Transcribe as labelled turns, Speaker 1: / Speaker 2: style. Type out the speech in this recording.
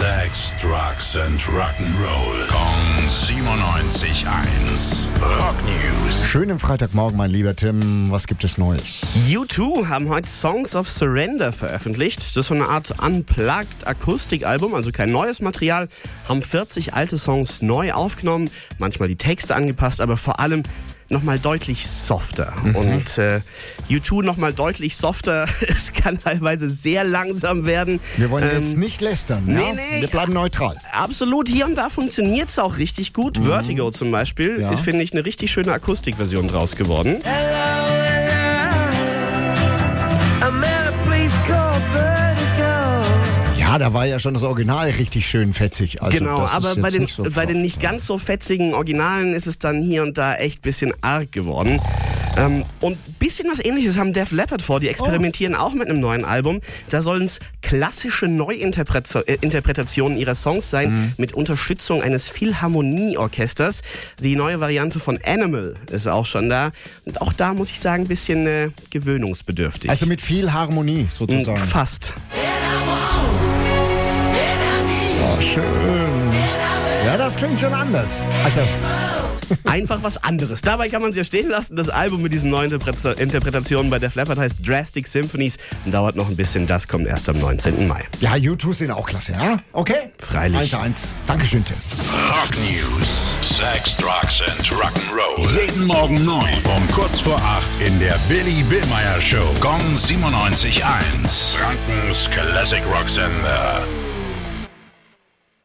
Speaker 1: Sex, Drugs and Rock'n'Roll. Kong 97.1. Rock News.
Speaker 2: Schönen Freitagmorgen, mein lieber Tim. Was gibt es Neues?
Speaker 3: U2 haben heute Songs of Surrender veröffentlicht. Das ist so eine Art unplugged Akustikalbum, also kein neues Material. Haben 40 alte Songs neu aufgenommen, manchmal die Texte angepasst, aber vor allem nochmal deutlich softer.
Speaker 2: Mhm.
Speaker 3: Und äh, U2 nochmal deutlich softer. Es kann teilweise sehr langsam werden.
Speaker 2: Wir wollen
Speaker 3: Ähm,
Speaker 2: jetzt nicht lästern,
Speaker 3: nee,
Speaker 2: ja?
Speaker 3: nee.
Speaker 2: Wir bleiben neutral.
Speaker 3: Absolut, hier und da funktioniert es auch richtig gut. Vertigo zum Beispiel
Speaker 2: Mhm. Ja.
Speaker 3: ist, finde ich, eine richtig schöne Akustikversion draus geworden.
Speaker 4: I'm
Speaker 2: da war ja schon das Original richtig schön fetzig. Also
Speaker 3: genau, aber bei den,
Speaker 2: nicht so
Speaker 3: bei den nicht ganz so fetzigen Originalen ist es dann hier und da echt bisschen arg geworden. Ähm, und ein bisschen was ähnliches haben Def Leppard vor. Die experimentieren auch mit einem neuen Album. Da sollen es klassische Neuinterpretationen ihrer Songs sein,
Speaker 2: Mhm.
Speaker 3: mit Unterstützung eines Philharmonieorchesters. Die neue Variante von Animal ist auch schon da. Und auch da muss ich sagen, ein bisschen äh, gewöhnungsbedürftig.
Speaker 2: Also mit viel Harmonie
Speaker 3: Mm,
Speaker 2: sozusagen.
Speaker 3: Fast.
Speaker 2: Oh, schön. Ja, das klingt schon anders. Also,
Speaker 3: Einfach was anderes. Dabei kann man es ja stehen lassen. Das Album mit diesen neuen Interpreta- Interpretationen bei Def Leppard heißt Drastic Symphonies und dauert noch ein bisschen. Das kommt erst am 19. Mai.
Speaker 2: ja, U2 sind auch klasse, ja? Okay?
Speaker 3: Freilich.
Speaker 2: 1-1. Dankeschön, Tim.
Speaker 1: Rock News. Sex, Drugs and Rock'n'Roll. Jeden Morgen 9 um kurz vor 8 in der Billy Billmeyer Show. Gong 97.1. Frankens Classic Rock Sender.